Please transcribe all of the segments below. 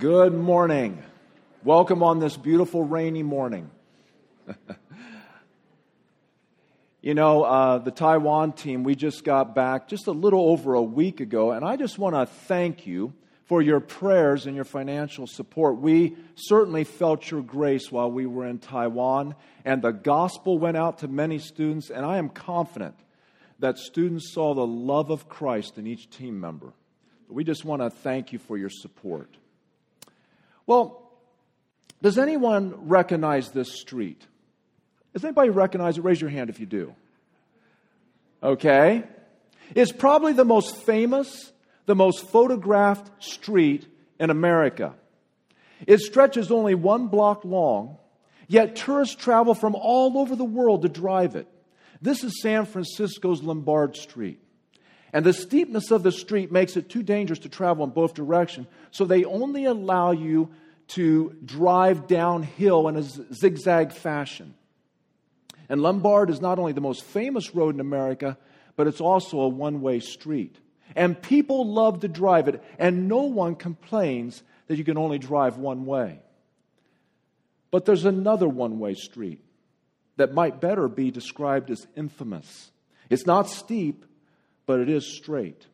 Good morning. Welcome on this beautiful rainy morning. you know, uh, the Taiwan team, we just got back just a little over a week ago, and I just want to thank you for your prayers and your financial support. We certainly felt your grace while we were in Taiwan, and the gospel went out to many students, and I am confident that students saw the love of Christ in each team member. We just want to thank you for your support. Well, does anyone recognize this street? Does anybody recognize it? Raise your hand if you do. Okay. It's probably the most famous, the most photographed street in America. It stretches only one block long, yet tourists travel from all over the world to drive it. This is San Francisco's Lombard Street. And the steepness of the street makes it too dangerous to travel in both directions, so they only allow you to drive downhill in a zigzag fashion. And Lombard is not only the most famous road in America, but it's also a one way street. And people love to drive it, and no one complains that you can only drive one way. But there's another one way street that might better be described as infamous. It's not steep, but it is straight.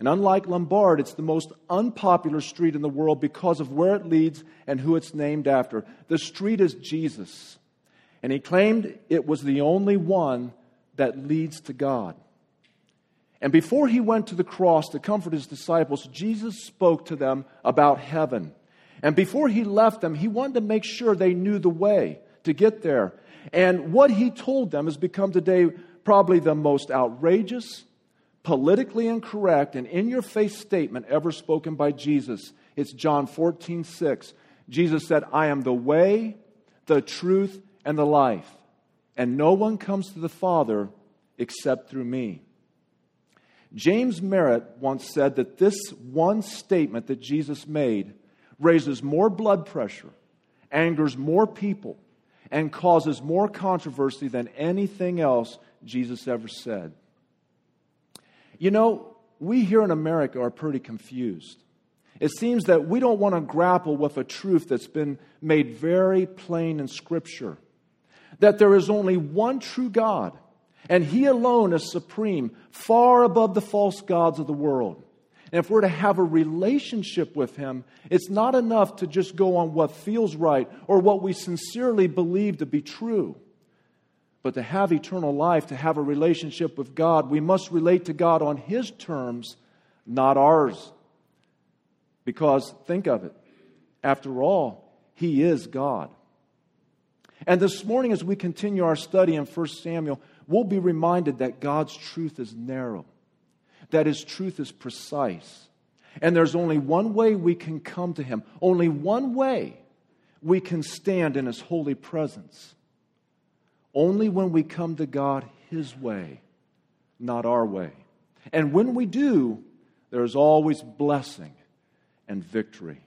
And unlike Lombard, it's the most unpopular street in the world because of where it leads and who it's named after. The street is Jesus. And he claimed it was the only one that leads to God. And before he went to the cross to comfort his disciples, Jesus spoke to them about heaven. And before he left them, he wanted to make sure they knew the way to get there. And what he told them has become today probably the most outrageous, politically incorrect, and in your face statement ever spoken by Jesus. It's John 14, 6. Jesus said, I am the way, the truth, and the life. And no one comes to the Father except through me. James Merritt once said that this one statement that Jesus made raises more blood pressure, angers more people, and causes more controversy than anything else Jesus ever said. You know, we here in America are pretty confused. It seems that we don't want to grapple with a truth that's been made very plain in Scripture that there is only one true God, and He alone is supreme, far above the false gods of the world. And if we're to have a relationship with Him, it's not enough to just go on what feels right or what we sincerely believe to be true. But to have eternal life, to have a relationship with God, we must relate to God on His terms, not ours. Because think of it. After all, He is God. And this morning, as we continue our study in 1 Samuel, we'll be reminded that God's truth is narrow, that His truth is precise. And there's only one way we can come to Him, only one way we can stand in His holy presence. Only when we come to God His way, not our way. And when we do, there's always blessing and victory.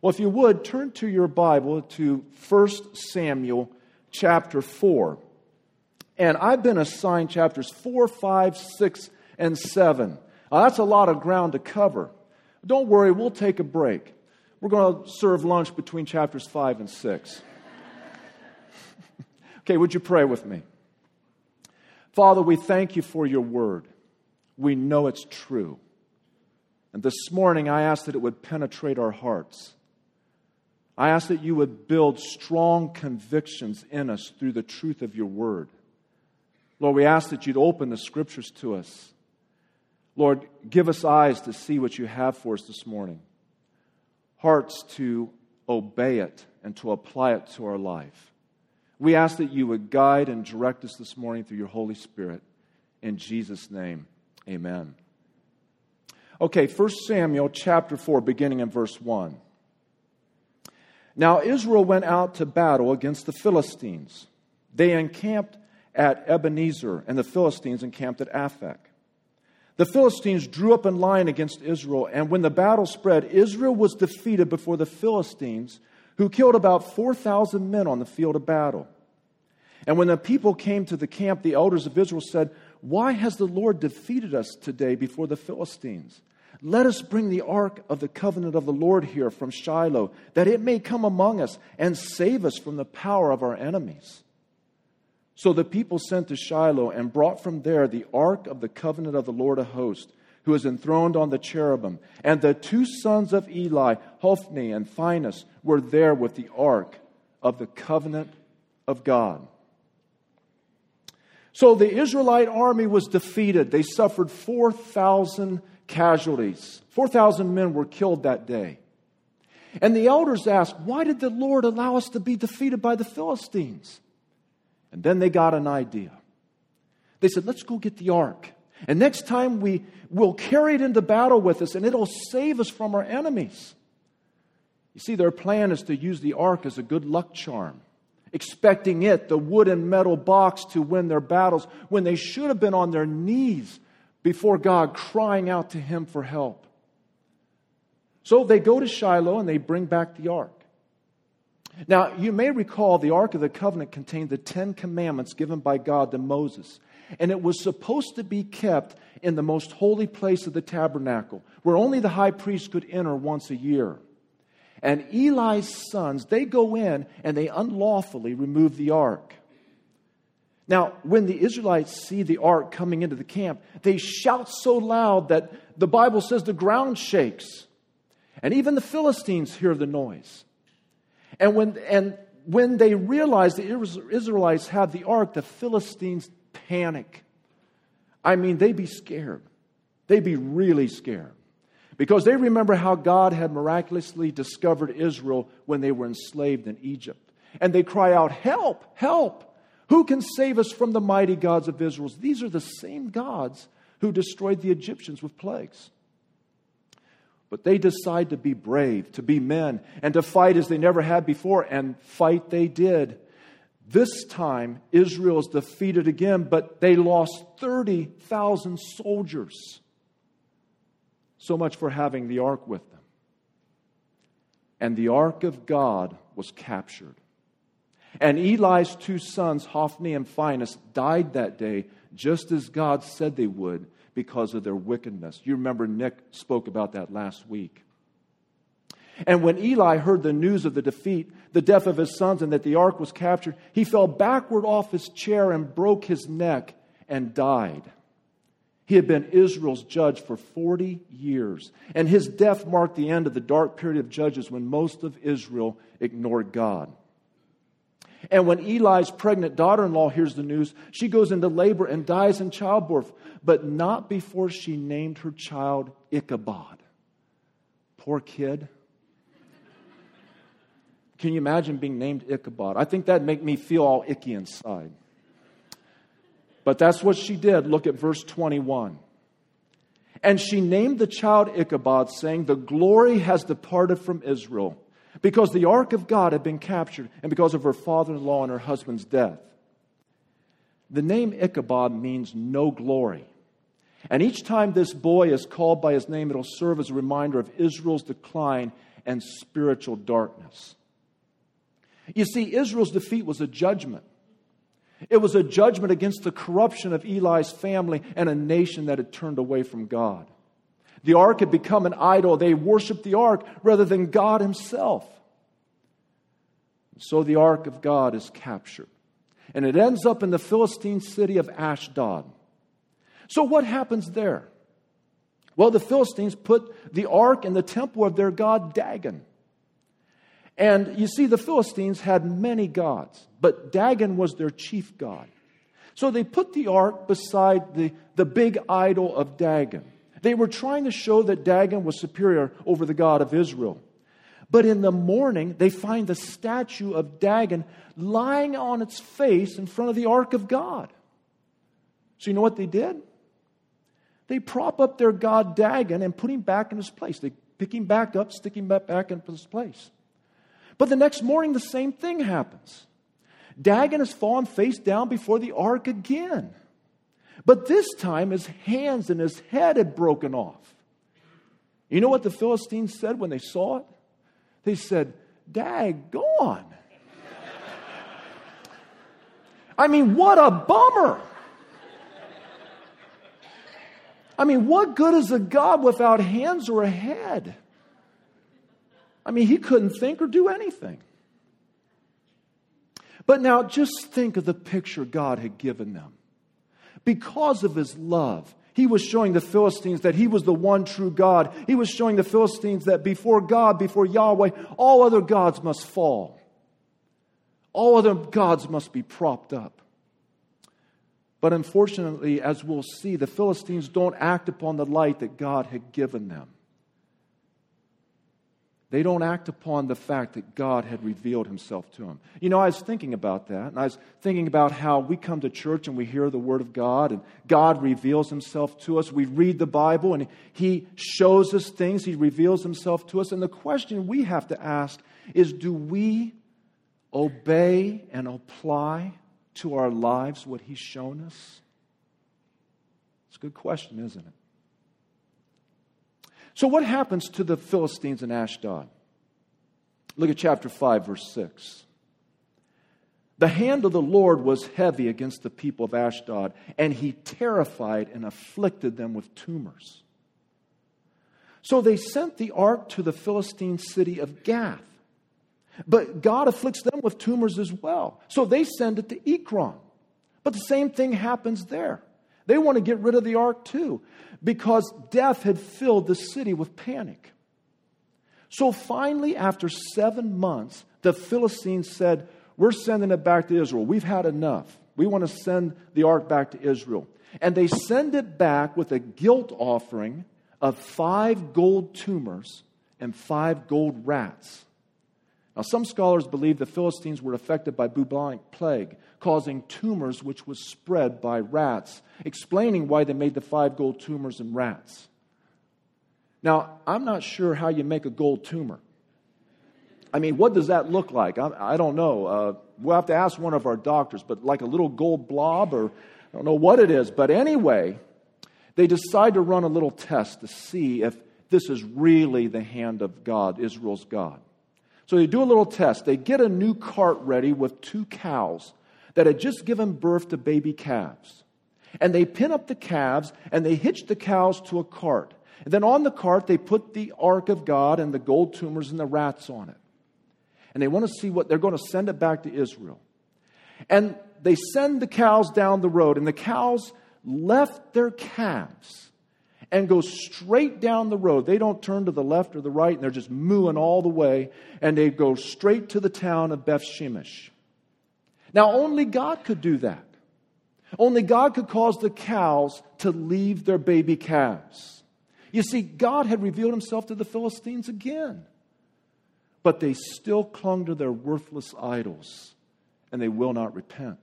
Well, if you would, turn to your Bible to 1 Samuel chapter 4. And I've been assigned chapters 4, 5, 6, and 7. Now, that's a lot of ground to cover. Don't worry, we'll take a break. We're going to serve lunch between chapters 5 and 6. Okay, would you pray with me? Father, we thank you for your word. We know it's true. And this morning, I ask that it would penetrate our hearts. I ask that you would build strong convictions in us through the truth of your word. Lord, we ask that you'd open the scriptures to us. Lord, give us eyes to see what you have for us this morning, hearts to obey it and to apply it to our life. We ask that you would guide and direct us this morning through your Holy Spirit. In Jesus' name, amen. Okay, 1 Samuel chapter 4, beginning in verse 1. Now Israel went out to battle against the Philistines. They encamped at Ebenezer, and the Philistines encamped at Aphek. The Philistines drew up in line against Israel, and when the battle spread, Israel was defeated before the Philistines, who killed about 4,000 men on the field of battle. And when the people came to the camp, the elders of Israel said, Why has the Lord defeated us today before the Philistines? Let us bring the ark of the covenant of the Lord here from Shiloh, that it may come among us and save us from the power of our enemies. So the people sent to Shiloh and brought from there the ark of the covenant of the Lord of hosts, who is enthroned on the cherubim. And the two sons of Eli, Hophni and Phinehas, were there with the ark of the covenant of God. So the Israelite army was defeated. They suffered 4,000 casualties. 4,000 men were killed that day. And the elders asked, Why did the Lord allow us to be defeated by the Philistines? And then they got an idea. They said, Let's go get the ark. And next time we will carry it into battle with us, and it'll save us from our enemies. You see, their plan is to use the ark as a good luck charm, expecting it, the wood and metal box, to win their battles when they should have been on their knees before God, crying out to Him for help. So they go to Shiloh and they bring back the ark. Now, you may recall the Ark of the Covenant contained the Ten Commandments given by God to Moses. And it was supposed to be kept in the most holy place of the tabernacle, where only the high priest could enter once a year. And Eli's sons, they go in and they unlawfully remove the ark. Now, when the Israelites see the ark coming into the camp, they shout so loud that the Bible says the ground shakes. And even the Philistines hear the noise. And when, and when they realize the Israelites have the ark, the Philistines panic. I mean, they'd be scared. They'd be really scared. Because they remember how God had miraculously discovered Israel when they were enslaved in Egypt. And they cry out, Help, help. Who can save us from the mighty gods of Israel? These are the same gods who destroyed the Egyptians with plagues. But they decide to be brave, to be men, and to fight as they never had before, and fight they did. This time, Israel is defeated again, but they lost 30,000 soldiers. So much for having the ark with them. And the ark of God was captured. And Eli's two sons, Hophni and Phinehas, died that day just as God said they would because of their wickedness. You remember Nick spoke about that last week. And when Eli heard the news of the defeat, the death of his sons, and that the ark was captured, he fell backward off his chair and broke his neck and died. He had been Israel's judge for 40 years, and his death marked the end of the dark period of judges when most of Israel ignored God. And when Eli's pregnant daughter in law hears the news, she goes into labor and dies in childbirth, but not before she named her child Ichabod. Poor kid. Can you imagine being named Ichabod? I think that'd make me feel all icky inside. But that's what she did. Look at verse 21. And she named the child Ichabod, saying, The glory has departed from Israel because the ark of God had been captured and because of her father in law and her husband's death. The name Ichabod means no glory. And each time this boy is called by his name, it'll serve as a reminder of Israel's decline and spiritual darkness. You see, Israel's defeat was a judgment. It was a judgment against the corruption of Eli's family and a nation that had turned away from God. The ark had become an idol. They worshiped the ark rather than God Himself. So the ark of God is captured. And it ends up in the Philistine city of Ashdod. So what happens there? Well, the Philistines put the ark in the temple of their god Dagon. And you see, the Philistines had many gods, but Dagon was their chief god. So they put the ark beside the, the big idol of Dagon. They were trying to show that Dagon was superior over the God of Israel. But in the morning, they find the statue of Dagon lying on its face in front of the ark of God. So, you know what they did? They prop up their god Dagon and put him back in his place. They pick him back up, stick him back in his place. But the next morning, the same thing happens. Dagon has fallen face down before the ark again. But this time his hands and his head had broken off. You know what the Philistines said when they saw it? They said, Dag gone. I mean, what a bummer. I mean, what good is a God without hands or a head? I mean, he couldn't think or do anything. But now just think of the picture God had given them. Because of his love, he was showing the Philistines that he was the one true God. He was showing the Philistines that before God, before Yahweh, all other gods must fall. All other gods must be propped up. But unfortunately, as we'll see, the Philistines don't act upon the light that God had given them. They don't act upon the fact that God had revealed himself to them. You know, I was thinking about that, and I was thinking about how we come to church and we hear the Word of God, and God reveals himself to us. We read the Bible, and He shows us things, He reveals Himself to us. And the question we have to ask is do we obey and apply to our lives what He's shown us? It's a good question, isn't it? So, what happens to the Philistines in Ashdod? Look at chapter 5, verse 6. The hand of the Lord was heavy against the people of Ashdod, and he terrified and afflicted them with tumors. So they sent the ark to the Philistine city of Gath. But God afflicts them with tumors as well. So they send it to Ekron. But the same thing happens there. They want to get rid of the ark too because death had filled the city with panic. So finally, after seven months, the Philistines said, We're sending it back to Israel. We've had enough. We want to send the ark back to Israel. And they send it back with a guilt offering of five gold tumors and five gold rats. Now, some scholars believe the Philistines were affected by bubonic plague, causing tumors which was spread by rats, explaining why they made the five gold tumors in rats. Now, I'm not sure how you make a gold tumor. I mean, what does that look like? I, I don't know. Uh, we'll have to ask one of our doctors, but like a little gold blob, or I don't know what it is. But anyway, they decide to run a little test to see if this is really the hand of God, Israel's God. So they do a little test. They get a new cart ready with two cows that had just given birth to baby calves. And they pin up the calves and they hitch the cows to a cart. And then on the cart, they put the ark of God and the gold tumors and the rats on it. And they want to see what they're going to send it back to Israel. And they send the cows down the road, and the cows left their calves and go straight down the road. They don't turn to the left or the right, and they're just mooing all the way, and they go straight to the town of Beth Shemesh. Now, only God could do that. Only God could cause the cows to leave their baby calves. You see, God had revealed himself to the Philistines again. But they still clung to their worthless idols, and they will not repent.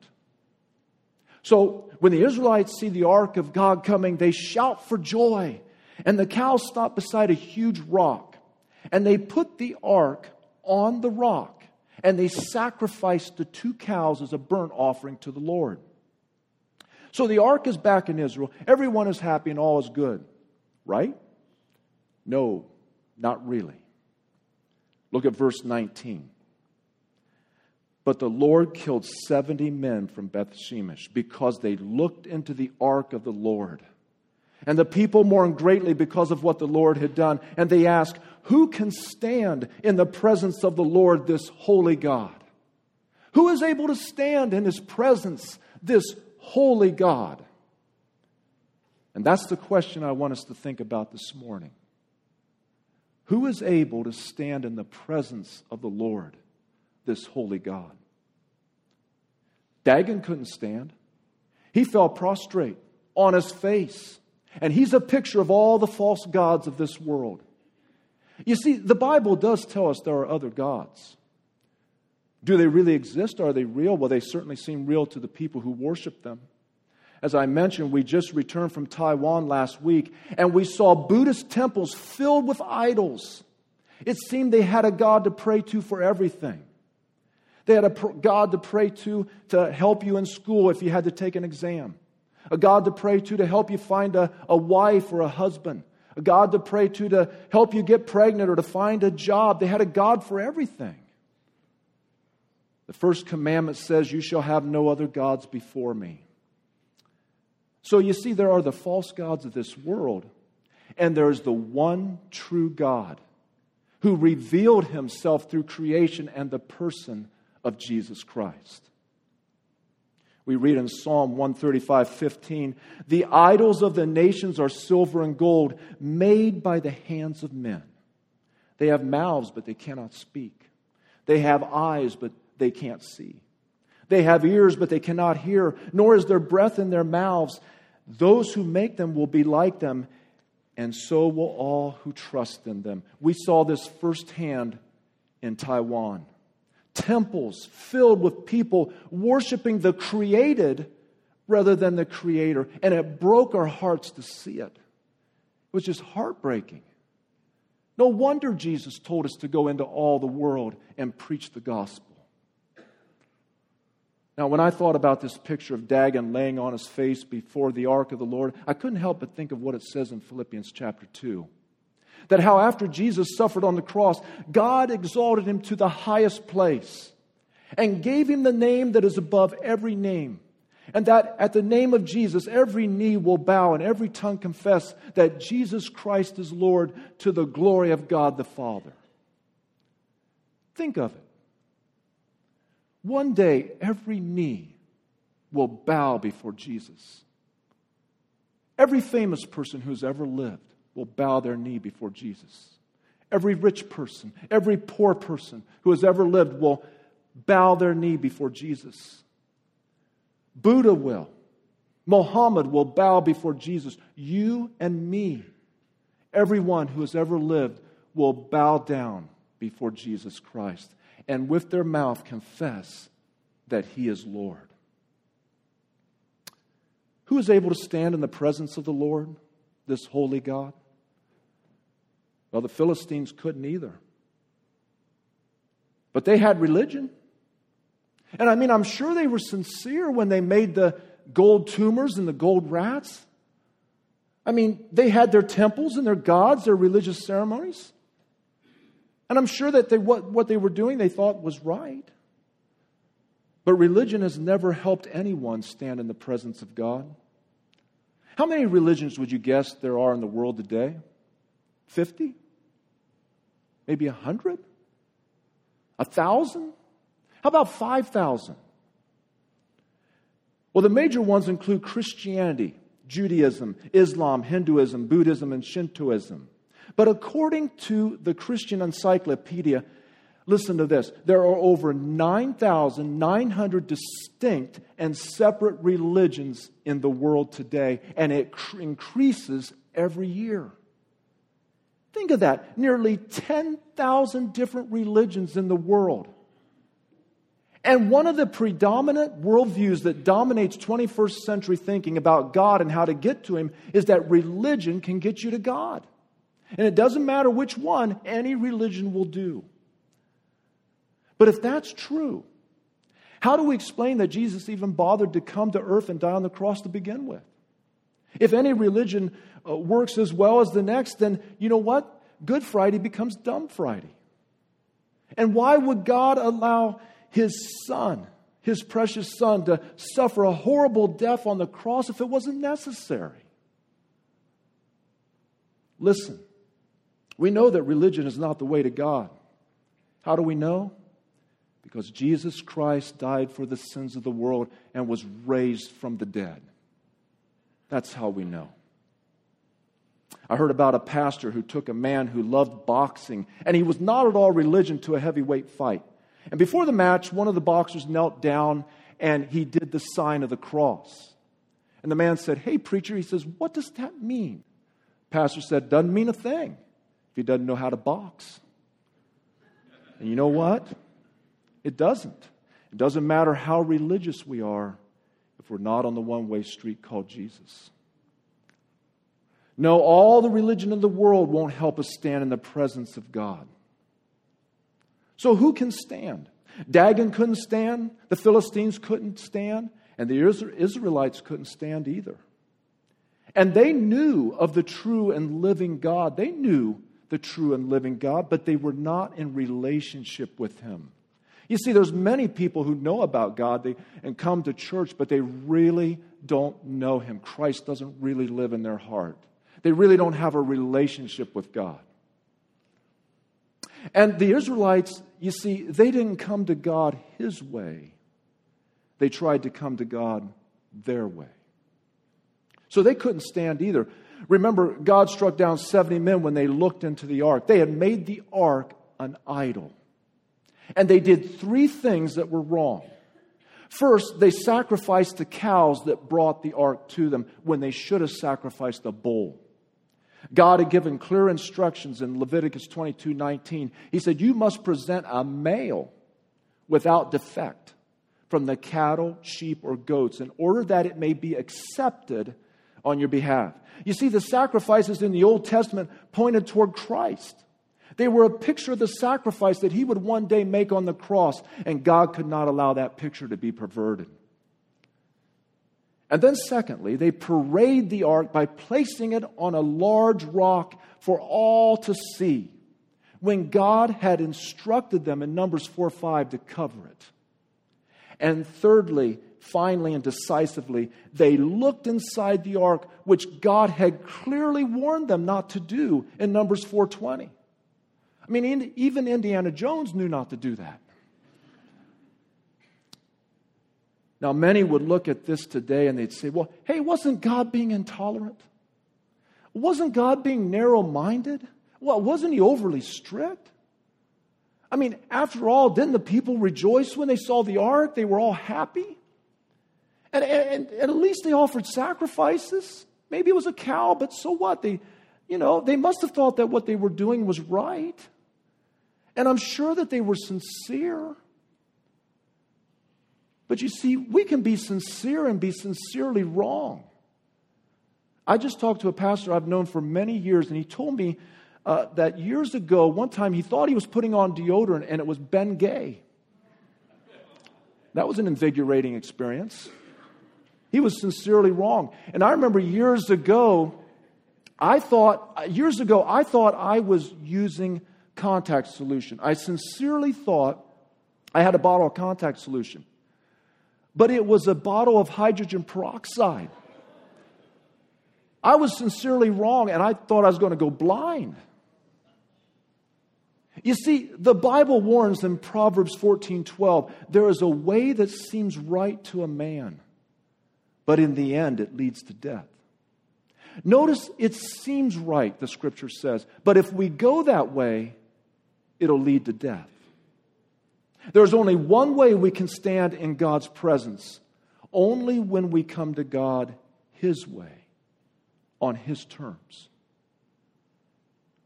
So when the Israelites see the ark of God coming, they shout for joy. And the cows stop beside a huge rock. And they put the ark on the rock. And they sacrifice the two cows as a burnt offering to the Lord. So the ark is back in Israel. Everyone is happy and all is good. Right? No, not really. Look at verse 19. But the Lord killed 70 men from Beth Shemesh because they looked into the ark of the Lord. And the people mourned greatly because of what the Lord had done. And they asked, Who can stand in the presence of the Lord, this holy God? Who is able to stand in his presence, this holy God? And that's the question I want us to think about this morning. Who is able to stand in the presence of the Lord? This holy God. Dagon couldn't stand. He fell prostrate on his face. And he's a picture of all the false gods of this world. You see, the Bible does tell us there are other gods. Do they really exist? Are they real? Well, they certainly seem real to the people who worship them. As I mentioned, we just returned from Taiwan last week, and we saw Buddhist temples filled with idols. It seemed they had a God to pray to for everything. They had a God to pray to to help you in school if you had to take an exam, a God to pray to to help you find a, a wife or a husband, a God to pray to to help you get pregnant or to find a job. They had a God for everything. The first commandment says, You shall have no other gods before me. So you see, there are the false gods of this world, and there's the one true God who revealed himself through creation and the person of Jesus Christ. We read in Psalm 135 15, the idols of the nations are silver and gold, made by the hands of men. They have mouths, but they cannot speak. They have eyes, but they can't see. They have ears, but they cannot hear, nor is there breath in their mouths. Those who make them will be like them, and so will all who trust in them. We saw this firsthand in Taiwan. Temples filled with people worshiping the created rather than the creator, and it broke our hearts to see it. It was just heartbreaking. No wonder Jesus told us to go into all the world and preach the gospel. Now, when I thought about this picture of Dagon laying on his face before the ark of the Lord, I couldn't help but think of what it says in Philippians chapter 2. That how after Jesus suffered on the cross, God exalted him to the highest place and gave him the name that is above every name. And that at the name of Jesus, every knee will bow and every tongue confess that Jesus Christ is Lord to the glory of God the Father. Think of it. One day, every knee will bow before Jesus. Every famous person who's ever lived will bow their knee before Jesus. Every rich person, every poor person who has ever lived will bow their knee before Jesus. Buddha will. Mohammed will bow before Jesus. You and me, everyone who has ever lived, will bow down before Jesus Christ and with their mouth confess that He is Lord. Who is able to stand in the presence of the Lord, this holy God? Well, the Philistines couldn't either. But they had religion. And I mean, I'm sure they were sincere when they made the gold tumors and the gold rats. I mean, they had their temples and their gods, their religious ceremonies. And I'm sure that they, what, what they were doing they thought was right. But religion has never helped anyone stand in the presence of God. How many religions would you guess there are in the world today? 50? Maybe a 100? A thousand? How about 5,000? Well, the major ones include Christianity, Judaism, Islam, Hinduism, Buddhism, and Shintoism. But according to the Christian Encyclopedia, listen to this there are over 9,900 distinct and separate religions in the world today, and it cr- increases every year. Think of that nearly 10,000 different religions in the world. And one of the predominant worldviews that dominates 21st century thinking about God and how to get to Him is that religion can get you to God. And it doesn't matter which one, any religion will do. But if that's true, how do we explain that Jesus even bothered to come to earth and die on the cross to begin with? If any religion uh, works as well as the next, then you know what? Good Friday becomes Dumb Friday. And why would God allow his son, his precious son, to suffer a horrible death on the cross if it wasn't necessary? Listen, we know that religion is not the way to God. How do we know? Because Jesus Christ died for the sins of the world and was raised from the dead. That's how we know. I heard about a pastor who took a man who loved boxing, and he was not at all religion to a heavyweight fight. And before the match, one of the boxers knelt down and he did the sign of the cross. And the man said, Hey, preacher, he says, What does that mean? Pastor said, Doesn't mean a thing if he doesn't know how to box. And you know what? It doesn't. It doesn't matter how religious we are if we're not on the one way street called Jesus. No, all the religion of the world won't help us stand in the presence of God. So, who can stand? Dagon couldn't stand, the Philistines couldn't stand, and the Israelites couldn't stand either. And they knew of the true and living God. They knew the true and living God, but they were not in relationship with Him. You see, there's many people who know about God they, and come to church, but they really don't know Him. Christ doesn't really live in their heart. They really don't have a relationship with God. And the Israelites, you see, they didn't come to God His way, they tried to come to God their way. So they couldn't stand either. Remember, God struck down 70 men when they looked into the ark. They had made the ark an idol. And they did three things that were wrong. First, they sacrificed the cows that brought the ark to them when they should have sacrificed a bull. God had given clear instructions in Leviticus 22 19. He said, You must present a male without defect from the cattle, sheep, or goats in order that it may be accepted on your behalf. You see, the sacrifices in the Old Testament pointed toward Christ. They were a picture of the sacrifice that he would one day make on the cross, and God could not allow that picture to be perverted. And then, secondly, they parade the ark by placing it on a large rock for all to see when God had instructed them in Numbers 4 5 to cover it. And thirdly, finally and decisively, they looked inside the ark, which God had clearly warned them not to do in Numbers 4:20. I mean, even Indiana Jones knew not to do that. Now, many would look at this today and they'd say, well, hey, wasn't God being intolerant? Wasn't God being narrow minded? Well, wasn't he overly strict? I mean, after all, didn't the people rejoice when they saw the ark? They were all happy. And, and, and at least they offered sacrifices. Maybe it was a cow, but so what? They, you know, they must have thought that what they were doing was right. And I'm sure that they were sincere. But you see, we can be sincere and be sincerely wrong. I just talked to a pastor I've known for many years, and he told me uh, that years ago, one time he thought he was putting on deodorant and it was Ben Gay. That was an invigorating experience. He was sincerely wrong. And I remember years ago, I thought, years ago, I thought I was using contact solution. I sincerely thought I had a bottle of contact solution but it was a bottle of hydrogen peroxide. I was sincerely wrong and I thought I was going to go blind. You see, the Bible warns in Proverbs 14 12, there is a way that seems right to a man, but in the end it leads to death. Notice it seems right, the scripture says, but if we go that way, it'll lead to death. There's only one way we can stand in God's presence only when we come to God His way, on His terms.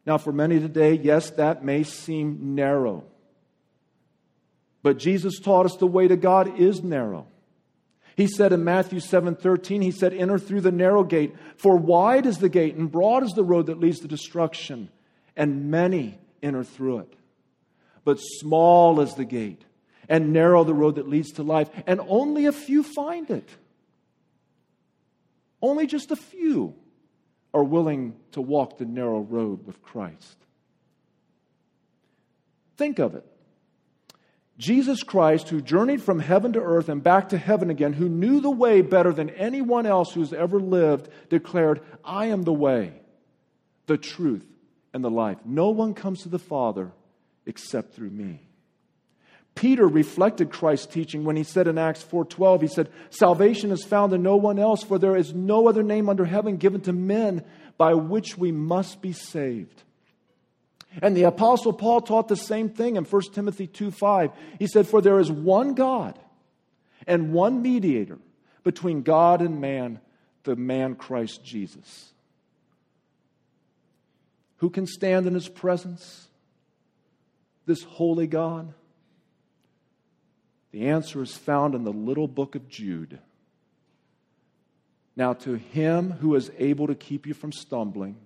Now, for many today, yes, that may seem narrow. But Jesus taught us the way to God is narrow. He said in Matthew 7 13, He said, Enter through the narrow gate, for wide is the gate and broad is the road that leads to destruction, and many enter through it but small is the gate, and narrow the road that leads to life, and only a few find it. Only just a few are willing to walk the narrow road with Christ. Think of it. Jesus Christ, who journeyed from heaven to earth and back to heaven again, who knew the way better than anyone else who's ever lived, declared, I am the way, the truth, and the life. No one comes to the Father except through me. Peter reflected Christ's teaching when he said in Acts 4:12 he said salvation is found in no one else for there is no other name under heaven given to men by which we must be saved. And the apostle Paul taught the same thing in 1 Timothy 2:5. He said for there is one God and one mediator between God and man, the man Christ Jesus. Who can stand in his presence? This holy God? The answer is found in the little book of Jude. Now, to him who is able to keep you from stumbling,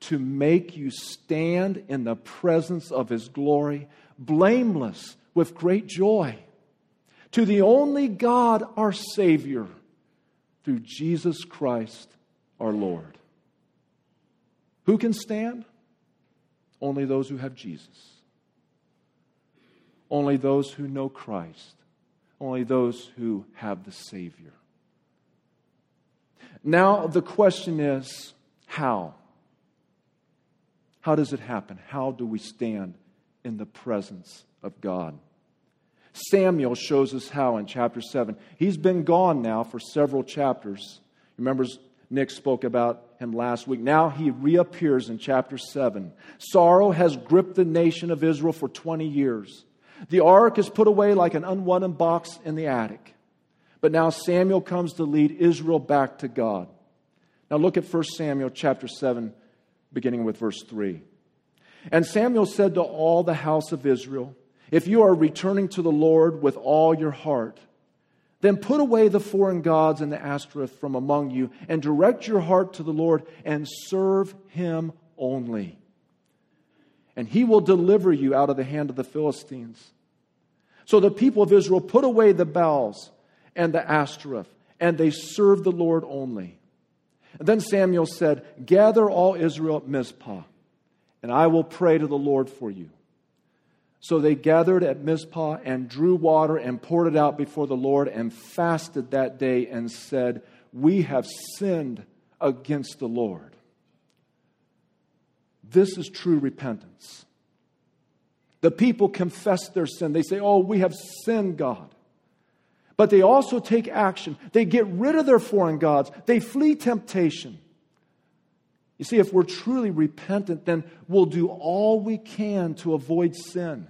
to make you stand in the presence of his glory, blameless with great joy, to the only God, our Savior, through Jesus Christ our Lord. Who can stand? Only those who have Jesus. Only those who know Christ, only those who have the Savior. Now, the question is how? How does it happen? How do we stand in the presence of God? Samuel shows us how in chapter 7. He's been gone now for several chapters. Remember, Nick spoke about him last week. Now he reappears in chapter 7. Sorrow has gripped the nation of Israel for 20 years. The ark is put away like an unwanted box in the attic. But now Samuel comes to lead Israel back to God. Now look at 1 Samuel chapter 7, beginning with verse 3. And Samuel said to all the house of Israel, If you are returning to the Lord with all your heart, then put away the foreign gods and the Ashtoreth from among you, and direct your heart to the Lord and serve him only. And he will deliver you out of the hand of the Philistines. So the people of Israel put away the Baals and the Ashtoreth, and they served the Lord only. And then Samuel said, Gather all Israel at Mizpah, and I will pray to the Lord for you. So they gathered at Mizpah and drew water and poured it out before the Lord and fasted that day and said, We have sinned against the Lord. This is true repentance. The people confess their sin. They say, Oh, we have sinned, God. But they also take action. They get rid of their foreign gods, they flee temptation. You see, if we're truly repentant, then we'll do all we can to avoid sin.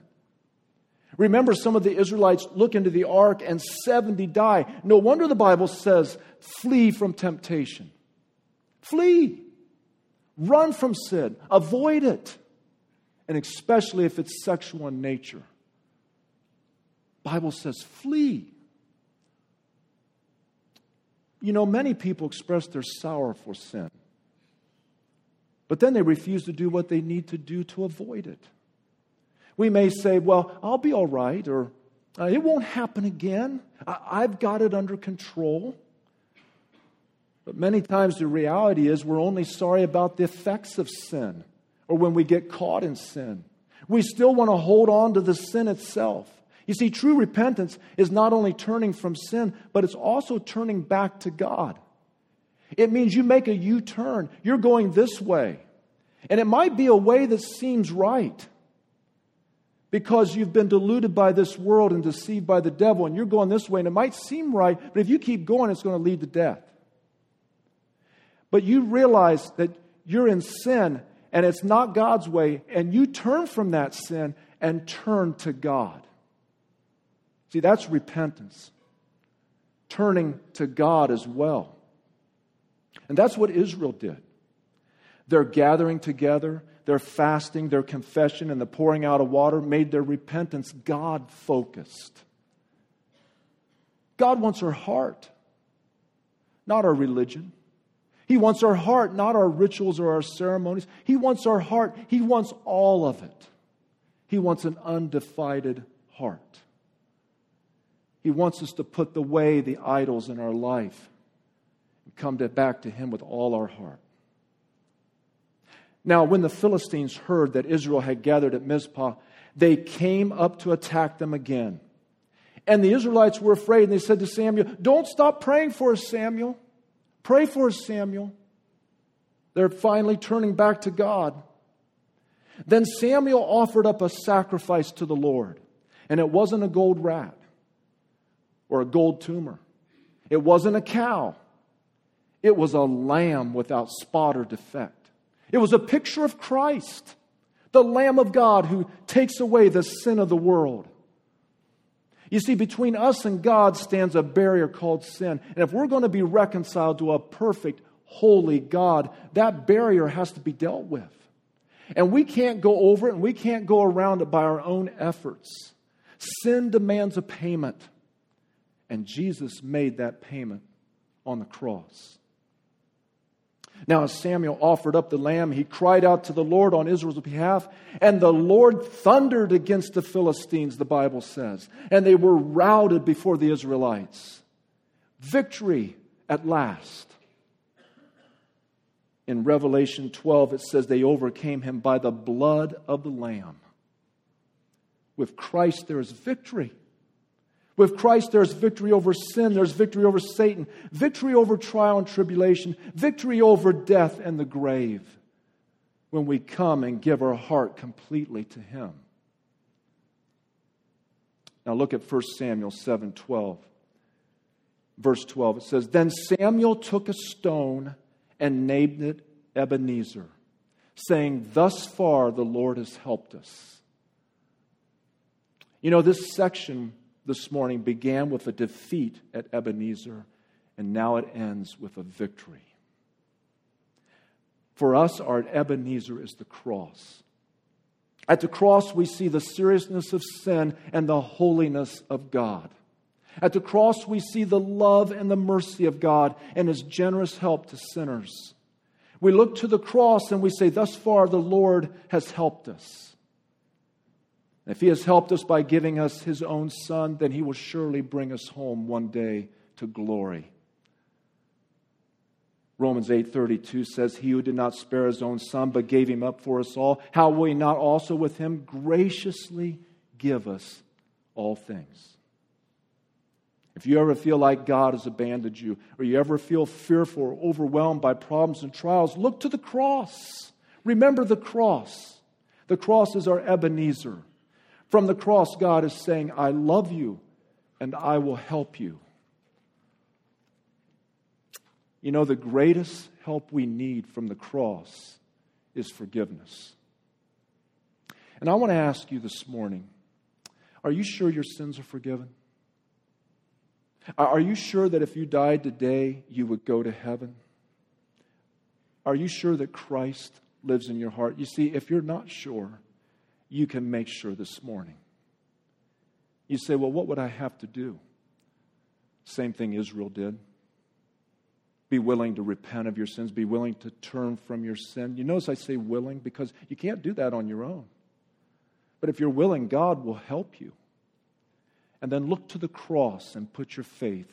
Remember, some of the Israelites look into the ark and 70 die. No wonder the Bible says, flee from temptation. Flee. Run from sin. Avoid it. And especially if it's sexual in nature. Bible says, flee. You know, many people express their sorrow for sin. But then they refuse to do what they need to do to avoid it. We may say, well, I'll be all right, or uh, it won't happen again. I- have got it under control. But many times the reality is we're only sorry about the effects of sin or when we get caught in sin. We still want to hold on to the sin itself. You see, true repentance is not only turning from sin, but it's also turning back to God. It means you make a U turn. You're going this way. And it might be a way that seems right because you've been deluded by this world and deceived by the devil, and you're going this way, and it might seem right, but if you keep going, it's going to lead to death. But you realize that you're in sin and it's not God's way, and you turn from that sin and turn to God. See, that's repentance. Turning to God as well. And that's what Israel did. They're gathering together, their fasting, their confession, and the pouring out of water made their repentance God focused. God wants our heart, not our religion. He wants our heart, not our rituals or our ceremonies. He wants our heart. He wants all of it. He wants an undivided heart. He wants us to put away the idols in our life and come to, back to Him with all our heart. Now, when the Philistines heard that Israel had gathered at Mizpah, they came up to attack them again. And the Israelites were afraid, and they said to Samuel, Don't stop praying for us, Samuel. Pray for Samuel. They're finally turning back to God. Then Samuel offered up a sacrifice to the Lord, and it wasn't a gold rat or a gold tumor, it wasn't a cow, it was a lamb without spot or defect. It was a picture of Christ, the Lamb of God who takes away the sin of the world. You see, between us and God stands a barrier called sin. And if we're going to be reconciled to a perfect, holy God, that barrier has to be dealt with. And we can't go over it and we can't go around it by our own efforts. Sin demands a payment. And Jesus made that payment on the cross. Now, as Samuel offered up the lamb, he cried out to the Lord on Israel's behalf, and the Lord thundered against the Philistines, the Bible says, and they were routed before the Israelites. Victory at last. In Revelation 12, it says they overcame him by the blood of the Lamb. With Christ, there is victory. With Christ, there's victory over sin, there's victory over Satan, victory over trial and tribulation, victory over death and the grave when we come and give our heart completely to Him. Now look at 1 Samuel 7 12. Verse 12, it says, Then Samuel took a stone and named it Ebenezer, saying, Thus far the Lord has helped us. You know, this section this morning began with a defeat at Ebenezer, and now it ends with a victory. For us, our Ebenezer is the cross. At the cross, we see the seriousness of sin and the holiness of God. At the cross, we see the love and the mercy of God and His generous help to sinners. We look to the cross and we say, Thus far, the Lord has helped us. If He has helped us by giving us His own Son, then He will surely bring us home one day to glory. Romans 8:32 says he who did not spare his own son but gave him up for us all how will he not also with him graciously give us all things? If you ever feel like God has abandoned you or you ever feel fearful or overwhelmed by problems and trials look to the cross. Remember the cross. The cross is our Ebenezer from the cross God is saying I love you and I will help you you know, the greatest help we need from the cross is forgiveness. And I want to ask you this morning are you sure your sins are forgiven? Are you sure that if you died today, you would go to heaven? Are you sure that Christ lives in your heart? You see, if you're not sure, you can make sure this morning. You say, well, what would I have to do? Same thing Israel did. Be willing to repent of your sins. Be willing to turn from your sin. You notice I say willing because you can't do that on your own. But if you're willing, God will help you. And then look to the cross and put your faith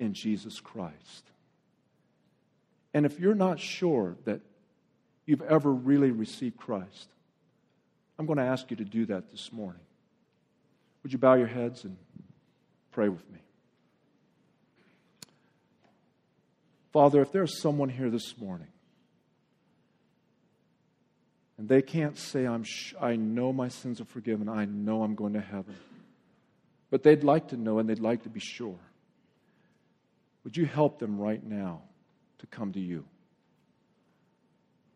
in Jesus Christ. And if you're not sure that you've ever really received Christ, I'm going to ask you to do that this morning. Would you bow your heads and pray with me? Father, if there's someone here this morning and they can't say, I'm sh- I know my sins are forgiven, I know I'm going to heaven, but they'd like to know and they'd like to be sure, would you help them right now to come to you?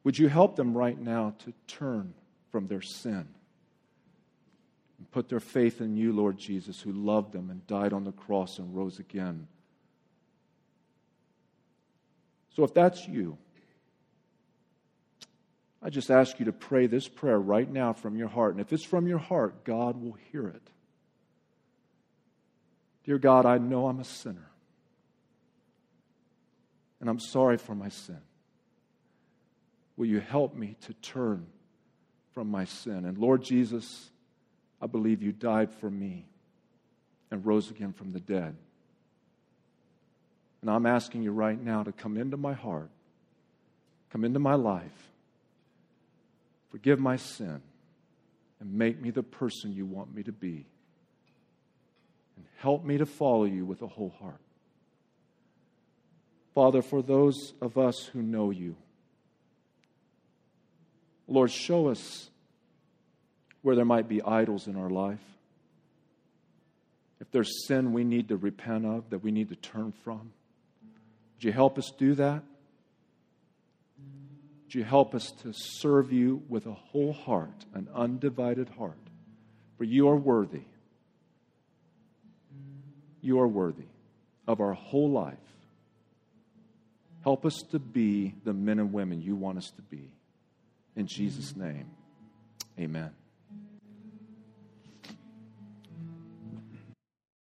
Would you help them right now to turn from their sin and put their faith in you, Lord Jesus, who loved them and died on the cross and rose again? So if that's you, I just ask you to pray this prayer right now from your heart. And if it's from your heart, God will hear it. Dear God, I know I'm a sinner. And I'm sorry for my sin. Will you help me to turn from my sin? And Lord Jesus, I believe you died for me and rose again from the dead. And I'm asking you right now to come into my heart, come into my life, forgive my sin, and make me the person you want me to be. And help me to follow you with a whole heart. Father, for those of us who know you, Lord, show us where there might be idols in our life. If there's sin we need to repent of, that we need to turn from. Would you help us do that? Would you help us to serve you with a whole heart, an undivided heart? For you are worthy. You are worthy of our whole life. Help us to be the men and women you want us to be. In Jesus' name, amen.